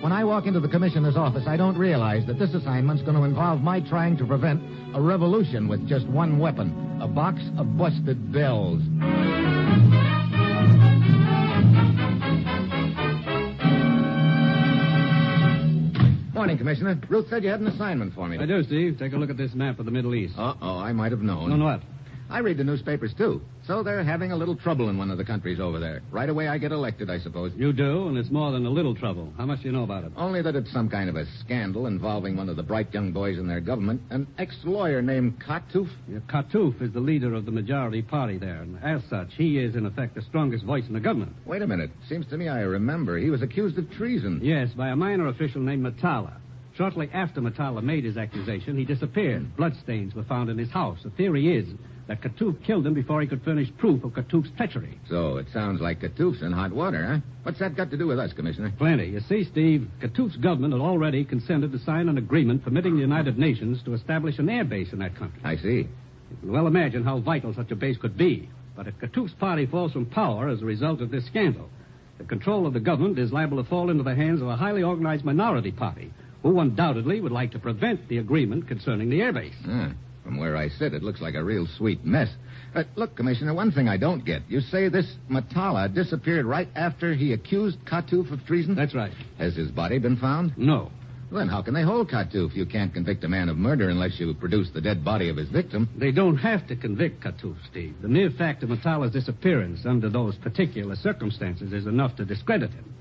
when I walk into the commissioner's office, I don't realize that this assignment's going to involve my trying to prevent a revolution with just one weapon a box of busted bells. Morning, Commissioner. Ruth said you had an assignment for me. I do, Steve. Take a look at this map of the Middle East. Uh oh, I might have known. On what? I read the newspapers, too. So they're having a little trouble in one of the countries over there. Right away, I get elected, I suppose. You do, and it's more than a little trouble. How much do you know about it? Only that it's some kind of a scandal involving one of the bright young boys in their government, an ex-lawyer named Katuf. Yeah, Katouf is the leader of the majority party there, and as such, he is, in effect, the strongest voice in the government. Wait a minute. Seems to me I remember. He was accused of treason. Yes, by a minor official named Matala. Shortly after Matala made his accusation, he disappeared. Bloodstains were found in his house. The theory is that Katouf killed him before he could furnish proof of Katouf's treachery. So it sounds like Katuf's in hot water, huh? What's that got to do with us, Commissioner? Plenty. You see, Steve, Katouf's government had already consented to sign an agreement permitting the United Nations to establish an air base in that country. I see. You can well imagine how vital such a base could be. But if Katouf's party falls from power as a result of this scandal, the control of the government is liable to fall into the hands of a highly organized minority party who undoubtedly would like to prevent the agreement concerning the airbase. Ah, from where I sit, it looks like a real sweet mess. Uh, look, Commissioner, one thing I don't get. You say this Matala disappeared right after he accused Katuf of treason? That's right. Has his body been found? No. Then how can they hold Katuf? You can't convict a man of murder unless you produce the dead body of his victim. They don't have to convict Katouf, Steve. The mere fact of Matala's disappearance under those particular circumstances is enough to discredit him.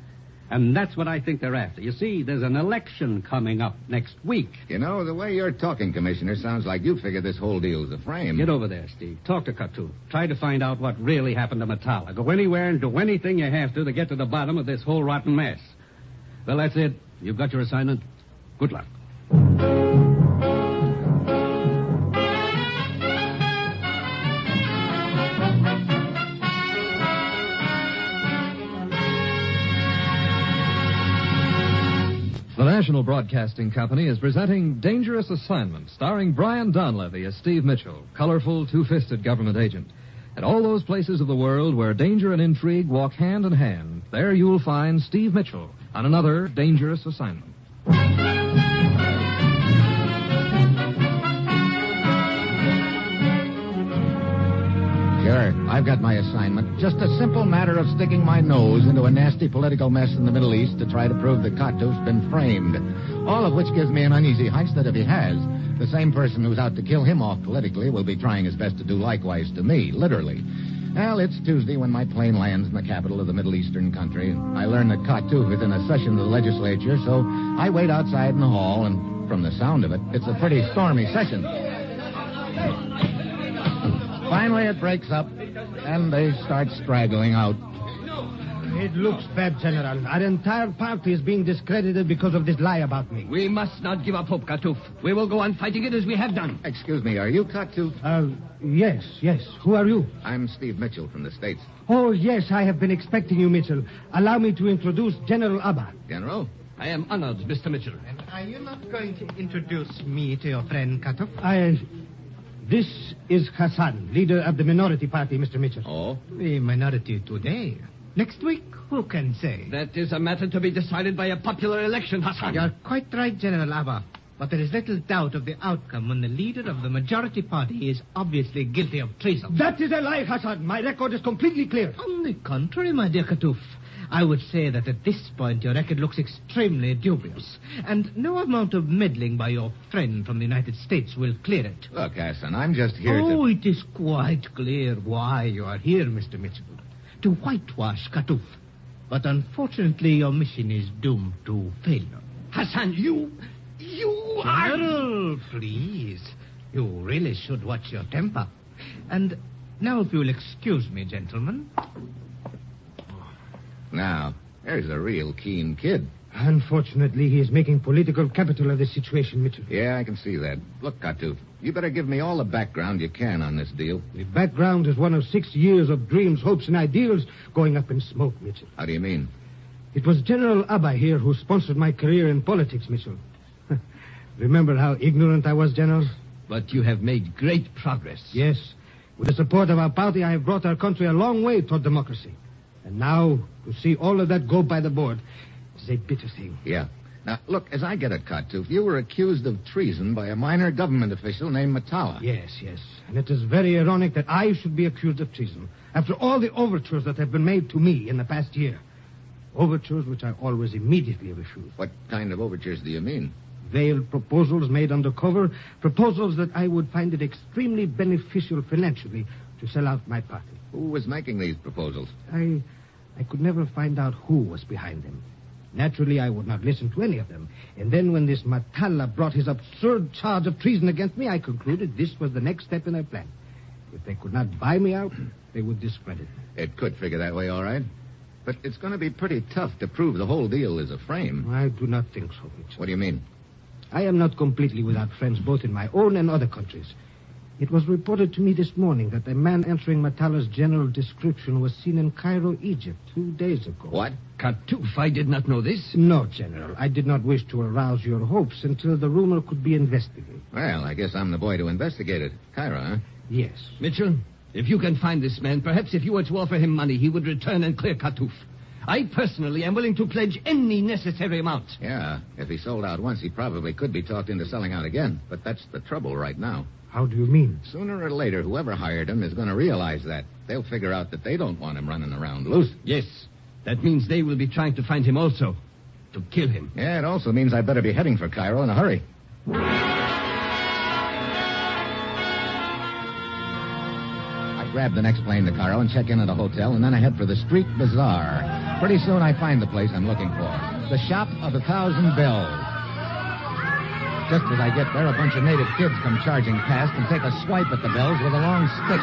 And that's what I think they're after. You see, there's an election coming up next week. You know, the way you're talking, Commissioner, sounds like you figure this whole deal's a frame. Get over there, Steve. Talk to Katouf. Try to find out what really happened to Matala. Go anywhere and do anything you have to to get to the bottom of this whole rotten mess. Well, that's it. You've got your assignment. Good luck. National Broadcasting Company is presenting Dangerous Assignment, starring Brian Donlevy as Steve Mitchell, colorful, two fisted government agent. At all those places of the world where danger and intrigue walk hand in hand, there you'll find Steve Mitchell on another dangerous assignment. Sure, I've got my assignment. Just a simple matter of sticking my nose into a nasty political mess in the Middle East to try to prove that Katuf's been framed. All of which gives me an uneasy hunch that if he has, the same person who's out to kill him off politically will be trying his best to do likewise to me, literally. Well, it's Tuesday when my plane lands in the capital of the Middle Eastern country. I learn that Katuf is in a session of the legislature, so I wait outside in the hall, and from the sound of it, it's a pretty stormy session. Finally, it breaks up, and they start straggling out. It looks bad, General. Our entire party is being discredited because of this lie about me. We must not give up hope, Katuf. We will go on fighting it as we have done. Excuse me, are you Katuf? Uh, yes, yes. Who are you? I'm Steve Mitchell from the States. Oh, yes, I have been expecting you, Mitchell. Allow me to introduce General Abba. General? I am honored, Mr. Mitchell. Are you not going to introduce me to your friend, Katov? I. This is Hassan, leader of the minority party, Mr. Mitchell. Oh? The minority today. Next week, who can say? That is a matter to be decided by a popular election, Hassan. You're quite right, General Abba. But there is little doubt of the outcome when the leader of the majority party is obviously guilty of treason. That is a lie, Hassan. My record is completely clear. On the contrary, my dear Katouf, I would say that at this point your record looks extremely dubious, and no amount of meddling by your friend from the United States will clear it. Look, Hassan, I'm just here to. oh, to. it is quite clear why you are here, Mr. Mitchell. To whitewash Katouf. But unfortunately, your mission is doomed to failure. Hassan, you. You are. General, please. You really should watch your temper. And now, if you'll excuse me, gentlemen. Now, there's a real keen kid. Unfortunately, he is making political capital of this situation, Mitchell. Yeah, I can see that. Look, Katouf, you better give me all the background you can on this deal. The background is one of six years of dreams, hopes, and ideals going up in smoke, Mitchell. How do you mean? It was General Abba here who sponsored my career in politics, Mitchell. Remember how ignorant I was, General? But you have made great progress. Yes. With the support of our party, I have brought our country a long way toward democracy. And now, to see all of that go by the board is a bitter thing. Yeah. Now, look, as I get it, Katouf, you were accused of treason by a minor government official named Matala. Yes, yes. And it is very ironic that I should be accused of treason after all the overtures that have been made to me in the past year. Overtures which I always immediately refused. What kind of overtures do you mean? Veiled proposals made under cover, proposals that I would find it extremely beneficial financially to sell out my party. Who was making these proposals? I, I could never find out who was behind them. Naturally, I would not listen to any of them. And then when this Matalla brought his absurd charge of treason against me, I concluded this was the next step in their plan. If they could not buy me out, they would discredit me. It could figure that way, all right. But it's going to be pretty tough to prove the whole deal is a frame. I do not think so, Mitchell. What do you mean? I am not completely without friends both in my own and other countries. It was reported to me this morning that a man answering Matalla's general description was seen in Cairo, Egypt, two days ago. What? Katouf, I did not know this. No, General. I did not wish to arouse your hopes until the rumor could be investigated. Well, I guess I'm the boy to investigate it. Cairo, huh? Yes. Mitchell, if you can find this man, perhaps if you were to offer him money, he would return and clear Katouf. I personally am willing to pledge any necessary amount. Yeah. If he sold out once, he probably could be talked into selling out again. But that's the trouble right now. How do you mean? Sooner or later, whoever hired him is going to realize that. They'll figure out that they don't want him running around loose. Yes, that means they will be trying to find him also. To kill him. Yeah, it also means I better be heading for Cairo in a hurry. I grab the next plane to Cairo and check in at a hotel, and then I head for the street bazaar. Pretty soon I find the place I'm looking for. The Shop of a Thousand Bells. Just as I get there, a bunch of native kids come charging past and take a swipe at the bells with a long stick.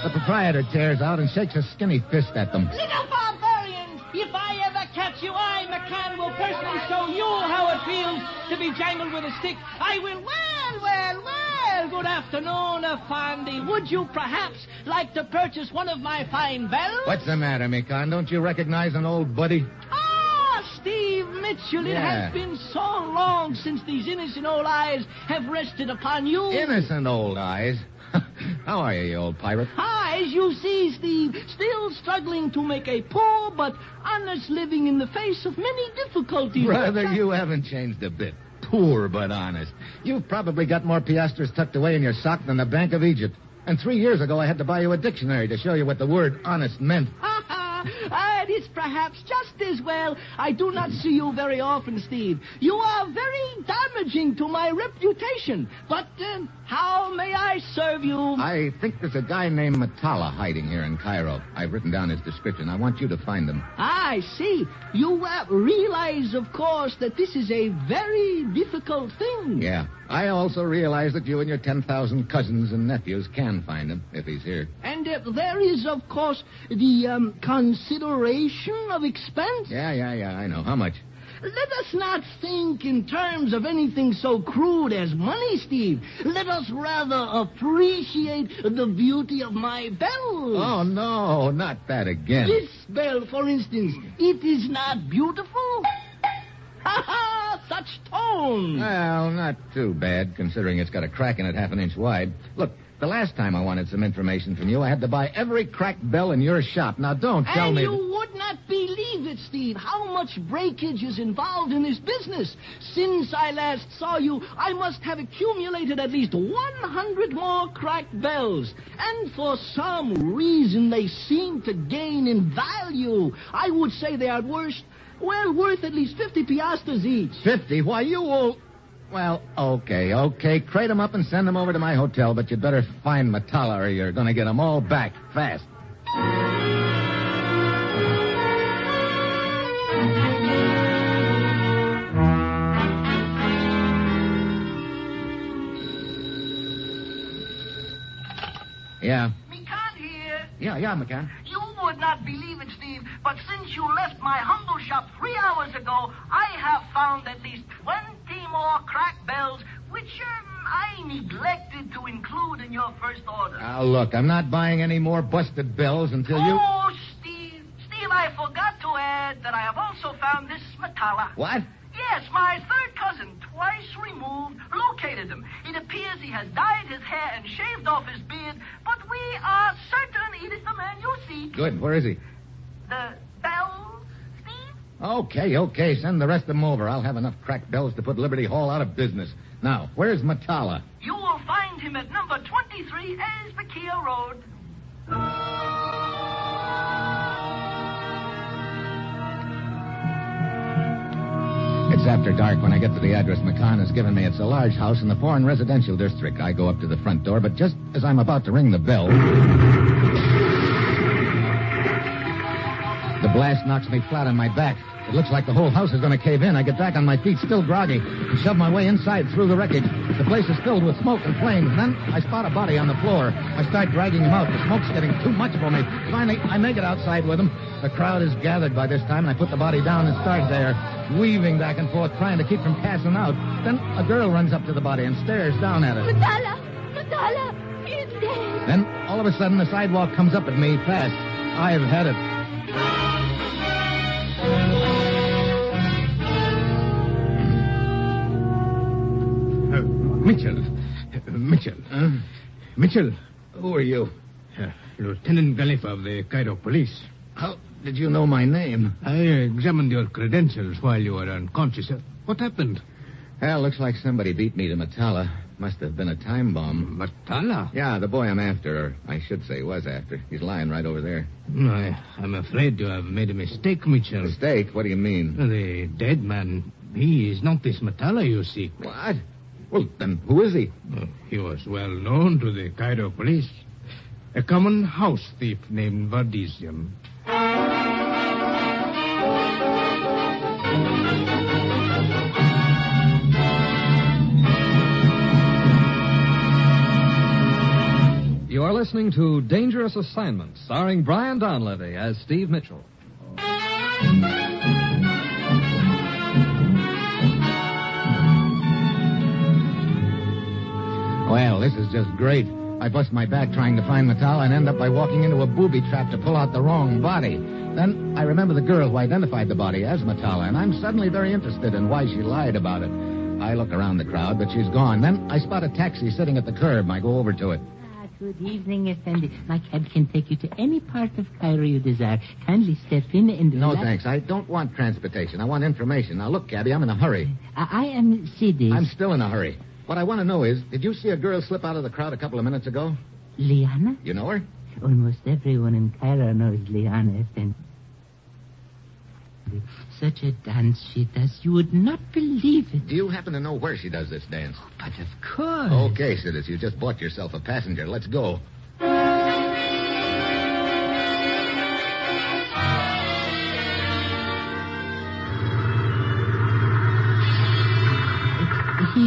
The proprietor tears out and shakes a skinny fist at them. Little barbarians! If I ever catch you, I, McCann, will personally show you how it feels to be jangled with a stick. I will. Well, well, well. Good afternoon, Effendi. Would you perhaps like to purchase one of my fine bells? What's the matter, Mikan? Don't you recognize an old buddy? Steve Mitchell. It Yeah. has been so long since these innocent old eyes have rested upon you. Innocent old eyes. How are you, you old pirate? Ah, as you see, Steve, still struggling to make a poor but honest living in the face of many difficulties. Brother, you haven't changed a bit. Poor but honest. You've probably got more piastres tucked away in your sock than the Bank of Egypt. And three years ago, I had to buy you a dictionary to show you what the word honest meant. it is perhaps just as well I do not see you very often, Steve. You are very damaging to my reputation. But uh, how may I serve you? I think there's a guy named Matala hiding here in Cairo. I've written down his description. I want you to find him. I see. You uh, realize, of course, that this is a very difficult thing. Yeah. I also realize that you and your 10,000 cousins and nephews can find him if he's here. And uh, there is, of course, the um, consideration of expense. Yeah, yeah, yeah, I know. How much? Let us not think in terms of anything so crude as money, Steve. Let us rather appreciate the beauty of my bell. Oh, no, not that again. This bell, for instance, it is not beautiful. Ha ha! such tone. Well, not too bad, considering it's got a crack in it half an inch wide. Look, the last time I wanted some information from you, I had to buy every cracked bell in your shop. Now, don't tell and me. you that- would not believe it, Steve, how much breakage is involved in this business. Since I last saw you, I must have accumulated at least 100 more cracked bells. And for some reason, they seem to gain in value. I would say they are worth, well, worth at least 50 piastres each. Fifty? Why, you will. Well, okay, okay. Crate them up and send them over to my hotel, but you'd better find Matala or you're going to get them all back fast. Yeah. McCann here. Yeah, yeah, McCann. You would not believe it, Steve, but since you left my humble shop three hours ago, I have found at least 20 more crack bells, which um, I neglected to include in your first order. Now, look, I'm not buying any more busted bells until you. Oh, Steve, Steve, I forgot to add that I have also found this Matala. What? Yes, my third cousin, twice removed, located him. It appears he has dyed his hair and shaved off his beard, but we are certain it is the man you seek. Good. Where is he? The? Okay, okay. Send the rest of them over. I'll have enough cracked bells to put Liberty Hall out of business. Now, where's Matala? You will find him at number 23 Esbakia Road. It's after dark when I get to the address McCann has given me. It's a large house in the foreign residential district. I go up to the front door, but just as I'm about to ring the bell, blast knocks me flat on my back. It looks like the whole house is going to cave in. I get back on my feet, still groggy, and shove my way inside through the wreckage. The place is filled with smoke and flames. Then I spot a body on the floor. I start dragging him out. The smoke's getting too much for me. Finally, I make it outside with him. The crowd is gathered by this time, and I put the body down and start there, weaving back and forth, trying to keep from passing out. Then a girl runs up to the body and stares down at it. Matala! Matala! He's dead! Then, all of a sudden, the sidewalk comes up at me fast. I've had it. Uh, Mitchell. Uh, Mitchell. Mitchell. Who are you? Uh, Lieutenant Gallifa of the Cairo Police. How did you know my name? I examined your credentials while you were unconscious. Uh, What happened? Well, looks like somebody beat me to Matala. Must have been a time bomb. Matala? Yeah, the boy I'm after, or I should say was after. He's lying right over there. I, I'm afraid you have made a mistake, Mitchell. Mistake? What do you mean? The dead man, he is not this Matala you seek. What? Well, then who is he? Uh, He was well known to the Cairo police. A common house thief named Vardisian. You are listening to Dangerous Assignment, starring Brian Donlevy as Steve Mitchell. Well, this is just great. I bust my back trying to find Matala and end up by walking into a booby trap to pull out the wrong body. Then I remember the girl who identified the body as Matala, and I'm suddenly very interested in why she lied about it. I look around the crowd, but she's gone. Then I spot a taxi sitting at the curb. I go over to it. Ah, Good evening, Effendi. My cab can take you to any part of Cairo you desire. Kindly step in and... No, relax. thanks. I don't want transportation. I want information. Now, look, Cabby, I'm in a hurry. I, I am Sidis. I'm still in a hurry. What I want to know is, did you see a girl slip out of the crowd a couple of minutes ago? Liana? You know her? Almost everyone in Cairo knows Liana Effendi. Such a dance she does, you would not believe it. Do you happen to know where she does this dance? Oh, but of course. Okay, Sidis, you just bought yourself a passenger. Let's go.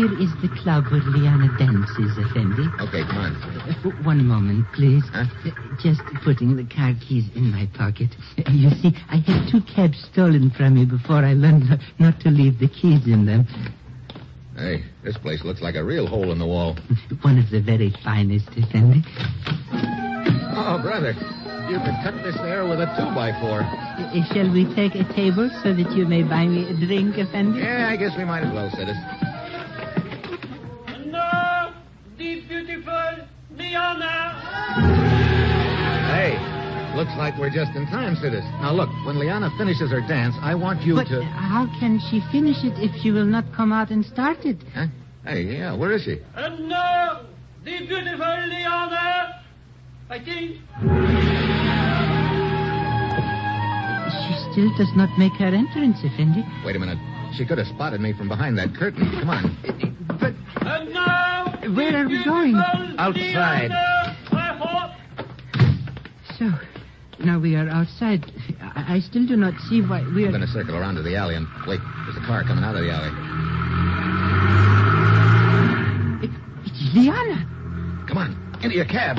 Here is the club where Liana dances, Effendi. Okay, come on. One moment, please. Huh? Uh, Just putting the car keys in my pocket. Uh, You see, I had two cabs stolen from me before I learned not- to leave the keys in them. Hey, this place looks like a real hole in the wall. One of the very finest, Effendi. Oh, brother. You could cut this air with a two by four. Uh, shall we take a table so that you may buy me a drink, Effendi? Yeah, I guess we might as well, Sidis. No, the beautiful Liana. Hey, looks like we're just in time, Sidis. Now look, when Liana finishes her dance, I want you But to. how can she finish it if she will not come out and start it? Huh? Hey, yeah, where is she? And now, the beautiful Liana. I think. She still does not make her entrance, Effendi. Wait a minute. She could have spotted me from behind that curtain. Come on. But. And now, Where are we going? Outside. Liana, I hope. So, now we are outside. I, I still do not see why we We're are. going to circle around to the alley and wait. There's a car coming out of the alley. It's Liana. Come on, into your cab.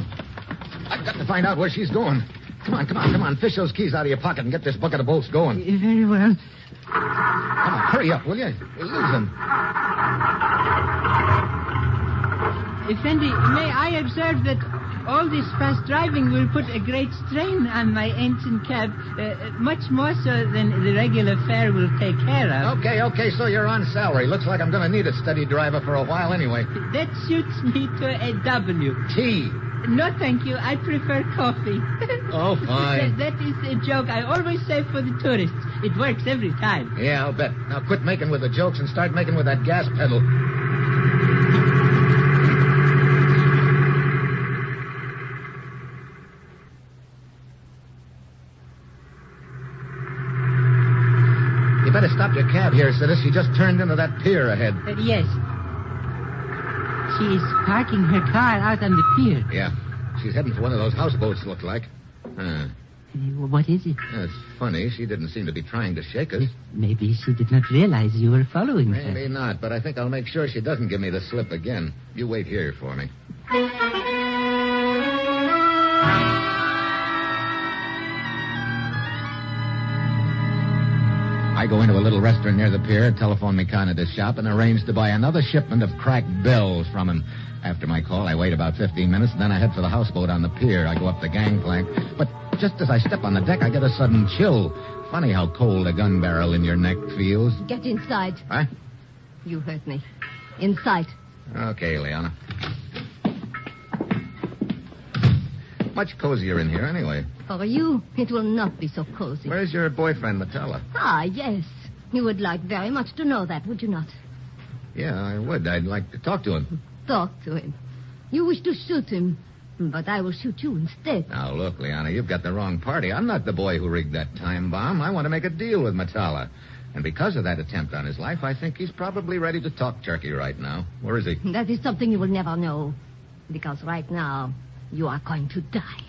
I've got to find out where she's going. Come on, come on, come on. Fish those keys out of your pocket and get this bucket of bolts going. Eh, very well. Come on, hurry up, will you? We'll lose them. Effendi, may I observe that all this fast driving will put a great strain on my ancient cab, uh, much more so than the regular fare will take care of. Okay, okay, so you're on salary. Looks like I'm going to need a steady driver for a while anyway. That suits me to a W. Tea. No, thank you. I prefer coffee. Oh, fine. that, that is a joke I always say for the tourists. It works every time. Yeah, I'll bet. Now quit making with the jokes and start making with that gas pedal. You better stop your cab here, Sidis. She just turned into that pier ahead. Uh, yes. She is parking her car out on the pier. Yeah. She's heading for one of those houseboats, look like. Huh. Uh, What is it? That's funny. She didn't seem to be trying to shake us. Maybe she did not realize you were following her. Maybe not, but I think I'll make sure she doesn't give me the slip again. You wait here for me. I go into a little restaurant near the pier, telephone Mikana to shop, and arrange to buy another shipment of cracked bells from him. After my call, I wait about 15 minutes, and then I head for the houseboat on the pier. I go up the gangplank. But just as I step on the deck, I get a sudden chill. Funny how cold a gun barrel in your neck feels. Get inside. Huh? You hurt me. Inside. Okay, Leona. Much cozier in here, anyway. For you, it will not be so cozy. Where's your boyfriend, Metella? Ah, yes. You would like very much to know that, would you not? Yeah, I would. I'd like to talk to him. Talk to him. You wish to shoot him, but I will shoot you instead. Now, look, Leona, you've got the wrong party. I'm not the boy who rigged that time bomb. I want to make a deal with Metalla. And because of that attempt on his life, I think he's probably ready to talk turkey right now. Where is he? That is something you will never know. Because right now, you are going to die.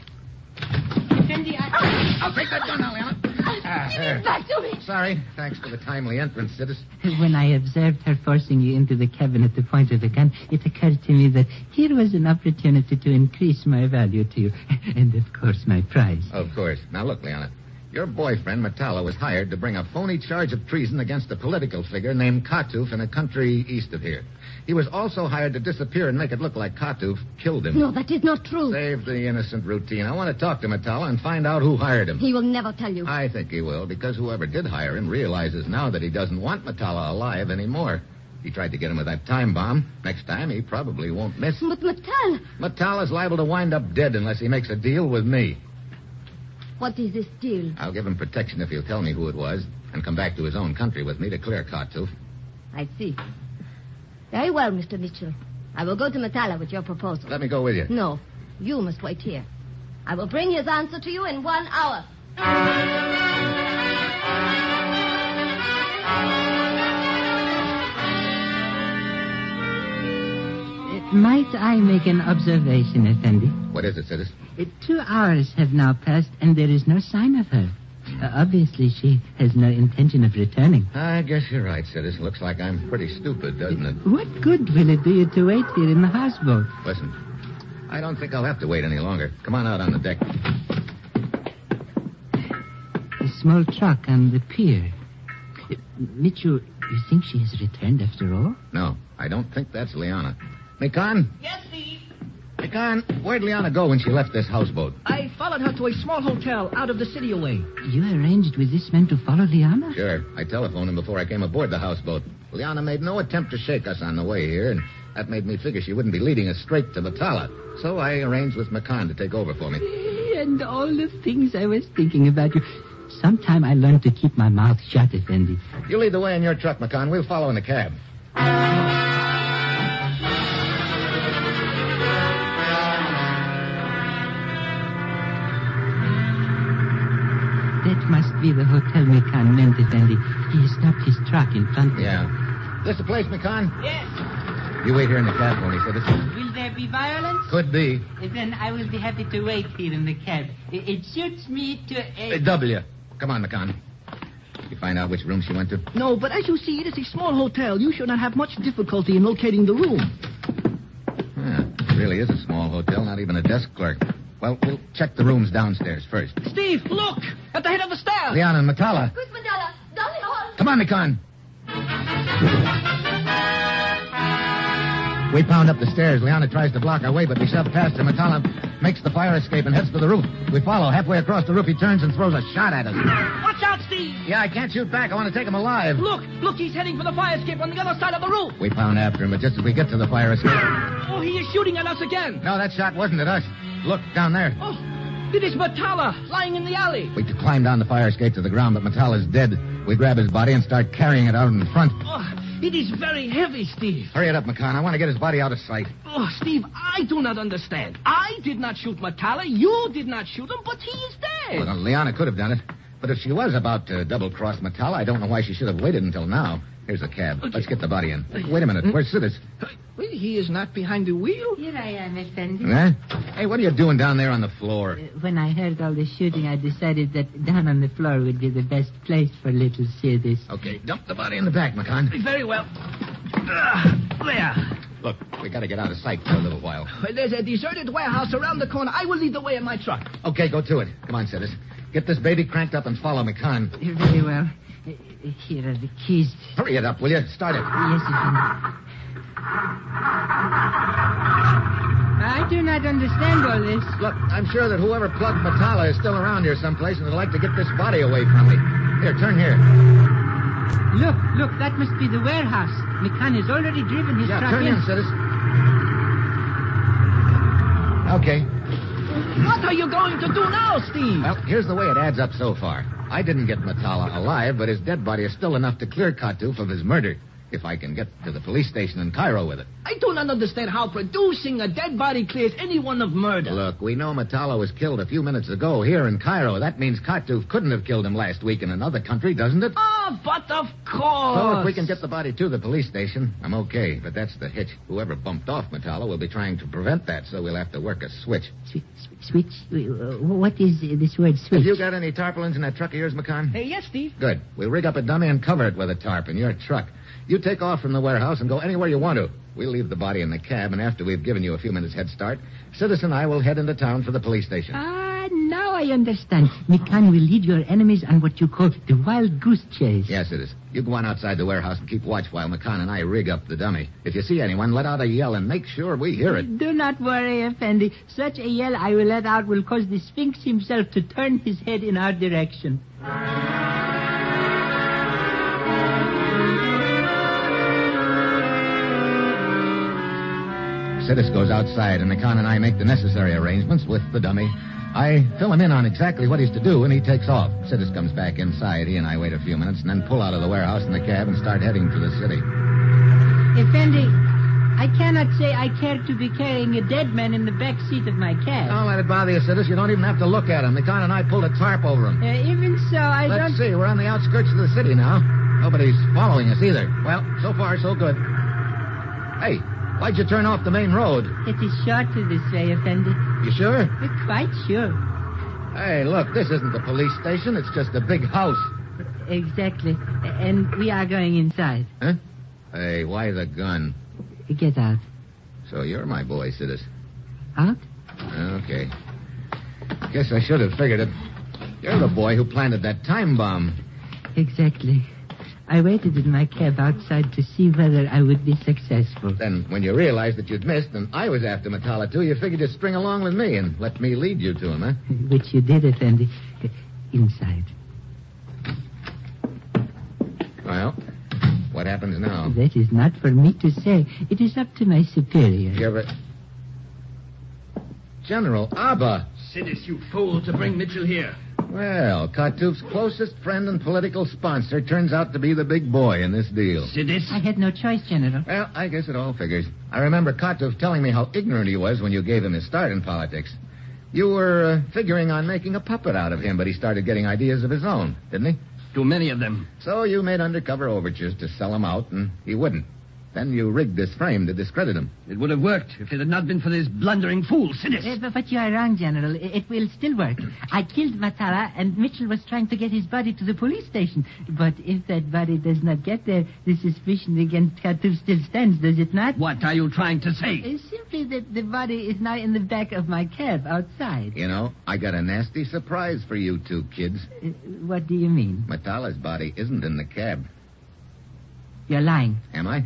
Effendi, I... I'll take that gun now, Leona. Ah, Give there. it back to me. Sorry. Thanks for the timely entrance, citizen. When I observed her forcing you into the cabin at the point of the gun, it occurred to me that here was an opportunity to increase my value to you. And, of course, my prize. Of course. Now, look, Leona. Your boyfriend, Metalla, was hired to bring a phony charge of treason against a political figure named Katuf in a country east of here. He was also hired to disappear and make it look like Katuf killed him. No, that is not true. Save the innocent routine. I want to talk to Metalla and find out who hired him. He will never tell you. I think he will, because whoever did hire him realizes now that he doesn't want Metalla alive anymore. He tried to get him with that time bomb. Next time, he probably won't miss. But Mattel, Metalla's liable to wind up dead unless he makes a deal with me. what is this deal? I'll give him protection if he'll tell me who it was and come back to his own country with me to clear Katuf. I see. Very well, Mr. Mitchell. I will go to Matala with your proposal. Let me go with you. No, you must wait here. I will bring his answer to you in one hour. Might I make an observation, Effendi? What is it, citizen? Two hours have now passed, and there is no sign of her. Uh, obviously, she has no intention of returning. I guess you're right, citizen. Looks like I'm pretty stupid, doesn't it? What good will it do you to wait here in the houseboat? Listen, I don't think I'll have to wait any longer. Come on out on the deck. A small truck on the pier. Uh, Mitchell, you think she has returned after all? No, I don't think that's Liana. Mikan? Yes, Steve. Mikan, McCann, where'd Liana go when she left this houseboat? I followed her to a small hotel out of the city away. You arranged with this man to follow Liana? Sure. I telephoned him before I came aboard the houseboat. Liana made no attempt to shake us on the way here, and that made me figure she wouldn't be leading us straight to Matala. So I arranged with McCann to take over for me. And all the things I was thinking about you. Sometime I learned to keep my mouth shut, Effendi. You lead the way in your truck, McCann. We'll follow in the cab. That must be the hotel Mekan meant, Effendi. He stopped his truck in front of Yeah. This the place, McCann? Yes. You wait here in the cab for me, citizen. Will there be violence? Could be. Eh, then I will be happy to wait here in the cab. It, it suits me to... Eh, uh, w. Come on, McCann. You find out which room she went to? No, but as you see, it is a small hotel. You should not have much difficulty in locating the room. Yeah, it really is a small hotel, not even a desk clerk. Well, we'll check the rooms downstairs first. Steve, look! At the head of the stairs! Leon and Matala. Who's Mandela? Darling Hall. Come on, McCann. We pound up the stairs. Liana tries to block our way, but we shove past her. Matala makes the fire escape and heads for the roof. We follow. Halfway across the roof, he turns and throws a shot at us. Watch out, Steve! Yeah, I can't shoot back. I want to take him alive. Look, look, he's heading for the fire escape on the other side of the roof. We pound after him, but just as we get to the fire escape. Oh, he is shooting at us again. No, that shot wasn't at us. Look, down there. Oh, it is Matala lying in the alley. We climb down the fire escape to the ground, but Matala's dead. We grab his body and start carrying it out in front. Oh, it is very heavy, Steve. Hurry it up, McCann. I want to get his body out of sight. Oh, Steve, I do not understand. I did not shoot Matala. You did not shoot him, but he is dead. Well, Liana could have done it. But if she was about to double cross Matala, I don't know why she should have waited until now. Here's the cab. Let's get the body in. Wait a minute. Where's Sidis? He is not behind the wheel. Here I am, Effendi. Huh? Hey, what are you doing down there on the floor? When I heard all the shooting, I decided that down on the floor would be the best place for little Sidis. Okay, dump the body in the back, McCann. Very well. Ah, there. Look, we gotta get out of sight for a little while. Well, there's a deserted warehouse around the corner. I will lead the way in my truck. Okay, go to it. Come on, Sidis. Get this baby cranked up and follow McCann. Very well. Here are the keys. Hurry it up, will you? Start it. Yes, Effendi. I do not understand all this. Look, I'm sure that whoever plugged Matala is still around here someplace and would like to get this body away from me. Here, turn here. Look, look, that must be the warehouse. McCann has already driven his Yeah, truck turn in. in, Sidis. Okay. What are you going to do now, Steve? Well, here's the way it adds up so far. I didn't get Matala alive, but his dead body is still enough to clear Katuf of his murder. If I can get to the police station in Cairo with it. I do not understand how producing a dead body clears anyone of murder. Look, we know Matala was killed a few minutes ago here in Cairo. That means Katuf couldn't have killed him last week in another country, doesn't it? Oh, but of course. So if we can get the body to the police station, I'm okay. But that's the hitch. Whoever bumped off Matala will be trying to prevent that, so we'll have to work a switch. Switch, switch. uh, What is uh, this word switch? Have you got any tarpaulins in that truck of yours, McCann? Hey, yes, Steve. Good. We'll rig up a dummy and cover it with a tarp in your truck. You take off from the warehouse and go anywhere you want to. We'll leave the body in the cab, and after we've given you a few minutes head start, Citizen and I will head into town for the police station. Ah, now I understand. McCann will lead your enemies on what you call the wild goose chase. Yes, it is. You go on outside the warehouse and keep watch while McCann and I rig up the dummy. If you see anyone, let out a yell and make sure we hear it. Do not worry, Effendi. Such a yell I will let out will cause the Sphinx himself to turn his head in our direction. Sidis goes outside, and the McCann and I make the necessary arrangements with the dummy. I fill him in on exactly what he's to do, and he takes off. Sidis comes back inside. He and I wait a few minutes, and then pull out of the warehouse in the cab and start heading for the city. Effendi, I cannot say I care to be carrying a dead man in the back seat of my cab. Don't let it bother you, Sidis. You don't even have to look at him. The McCann and I pulled a tarp over him. Uh, even so, I Let's don't. see. We're on the outskirts of the city now. Nobody's following us either. Well, so far, so good. Hey, why'd you turn off the main road? It is shorter this way, Effendi. You sure? We're Quite sure. Hey, look, this isn't the police station. It's just a big house. Exactly. And we are going inside. Huh? Hey, why the gun? Get out. So you're my boy, Sidis. Out? Okay. Guess I should have figured it. You're the boy who planted that time bomb. Exactly. I waited in my cab outside to see whether I would be successful. Then, when you realized that you'd missed and I was after Matala, too, you figured you'd string along with me and let me lead you to him, huh? Which you did, Effendi. Inside. Well, what happens now? That is not for me to say. It is up to my superior. You ever... General Abba. Sidis, you fool, to bring Mitchell here. Well, Katouf's closest friend and political sponsor turns out to be the big boy in this deal. Sidis? I had no choice, General. Well, I guess it all figures. I remember Katouf telling me how ignorant he was when you gave him his start in politics. You were uh, figuring on making a puppet out of him, but he started getting ideas of his own, didn't he? Too many of them. So you made undercover overtures to sell him out, and he wouldn't. Then you rigged this frame to discredit him. It would have worked if it had not been for this blundering fool, Sidis. Uh, but, but you are wrong, General. It, it will still work. I killed Matala, and Mitchell was trying to get his body to the police station. But if that body does not get there, the suspicion against Katouf still stands, does it not? What are you trying to say? Uh, simply that the body is now in the back of my cab outside. You know, I got a nasty surprise for you two kids. Uh, what do you mean? Matala's body isn't in the cab. You're lying. Am I?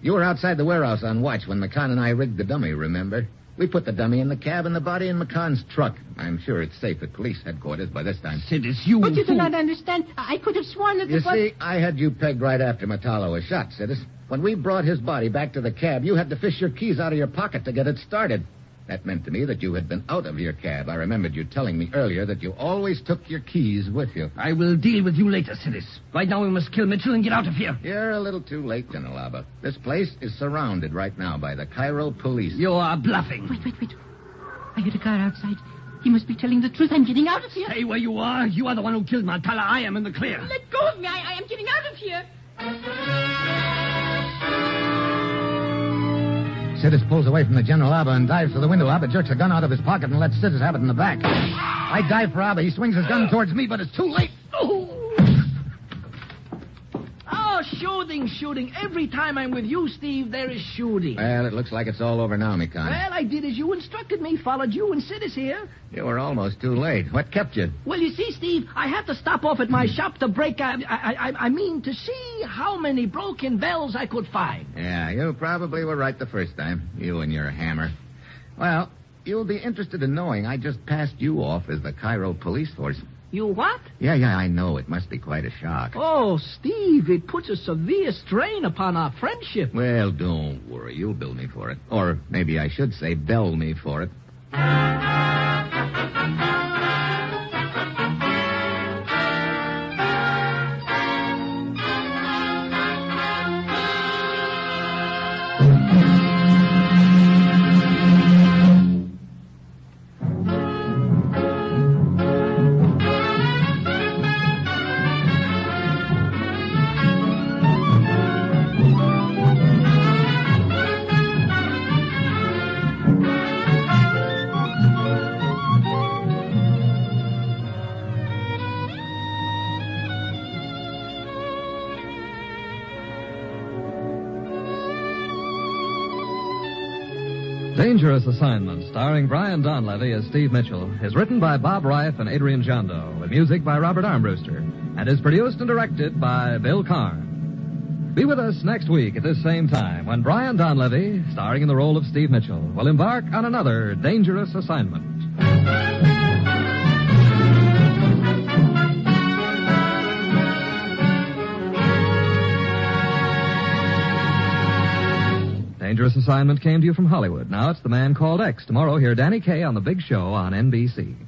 You were outside the warehouse on watch when McCann and I rigged the dummy, remember? We put the dummy in the cab and the body in McCann's truck. I'm sure it's safe at police headquarters by this time. Sidis, you But you do fool. not understand. I could have sworn that You the body... see, I had you pegged right after Matala was shot, Sidis. When we brought his body back to the cab, you had to fish your keys out of your pocket to get it started. That meant to me that you had been out of your cab. I remembered you telling me earlier that you always took your keys with you. I will deal with you later, Sidis. Right now we must kill Mitchell and get out of here. You're a little too late, General Abba. This place is surrounded right now by the Cairo police. You are bluffing. Wait, wait, wait. I heard a car outside. He must be telling the truth. I'm getting out of here. Stay where you are. You are the one who killed Matala. I am in the clear. Let go of me. I, I am getting out of here. Sidis pulls away from the General Abba and dives for the window. Abba jerks a gun out of his pocket and lets Sidis have it in the back. I dive for Abba. He swings his gun towards me, but it's too late. Shooting, shooting. Every time I'm with you, Steve, there is shooting. Well, it looks like it's all over now, Mikan. Well, I did as you instructed me, followed you and Sidis here. You were almost too late. What kept you? Well, you see, Steve, I had to stop off at my hmm. shop to break. Uh, I, I, I, I mean, to see how many broken bells I could find. Yeah, you probably were right the first time. You and your hammer. Well, you'll be interested in knowing I just passed you off as the Cairo police force. You what? Yeah, yeah, I know. It must be quite a shock. Oh, Steve, it puts a severe strain upon our friendship. Well, don't worry. You'll bill me for it. Or maybe I should say bell me for it. Dangerous Assignment, starring Brian Donlevy as Steve Mitchell, is written by Bob Ryf and Adrian Gendot, with music by Robert Armbruster, and is produced and directed by Bill Karn. Be with us next week at this same time when Brian Donlevy, starring in the role of Steve Mitchell, will embark on another dangerous assignment. Dangerous Assignment came to you from Hollywood. Now it's The Man Called X. Tomorrow, hear Danny Kaye on The Big Show on NBC.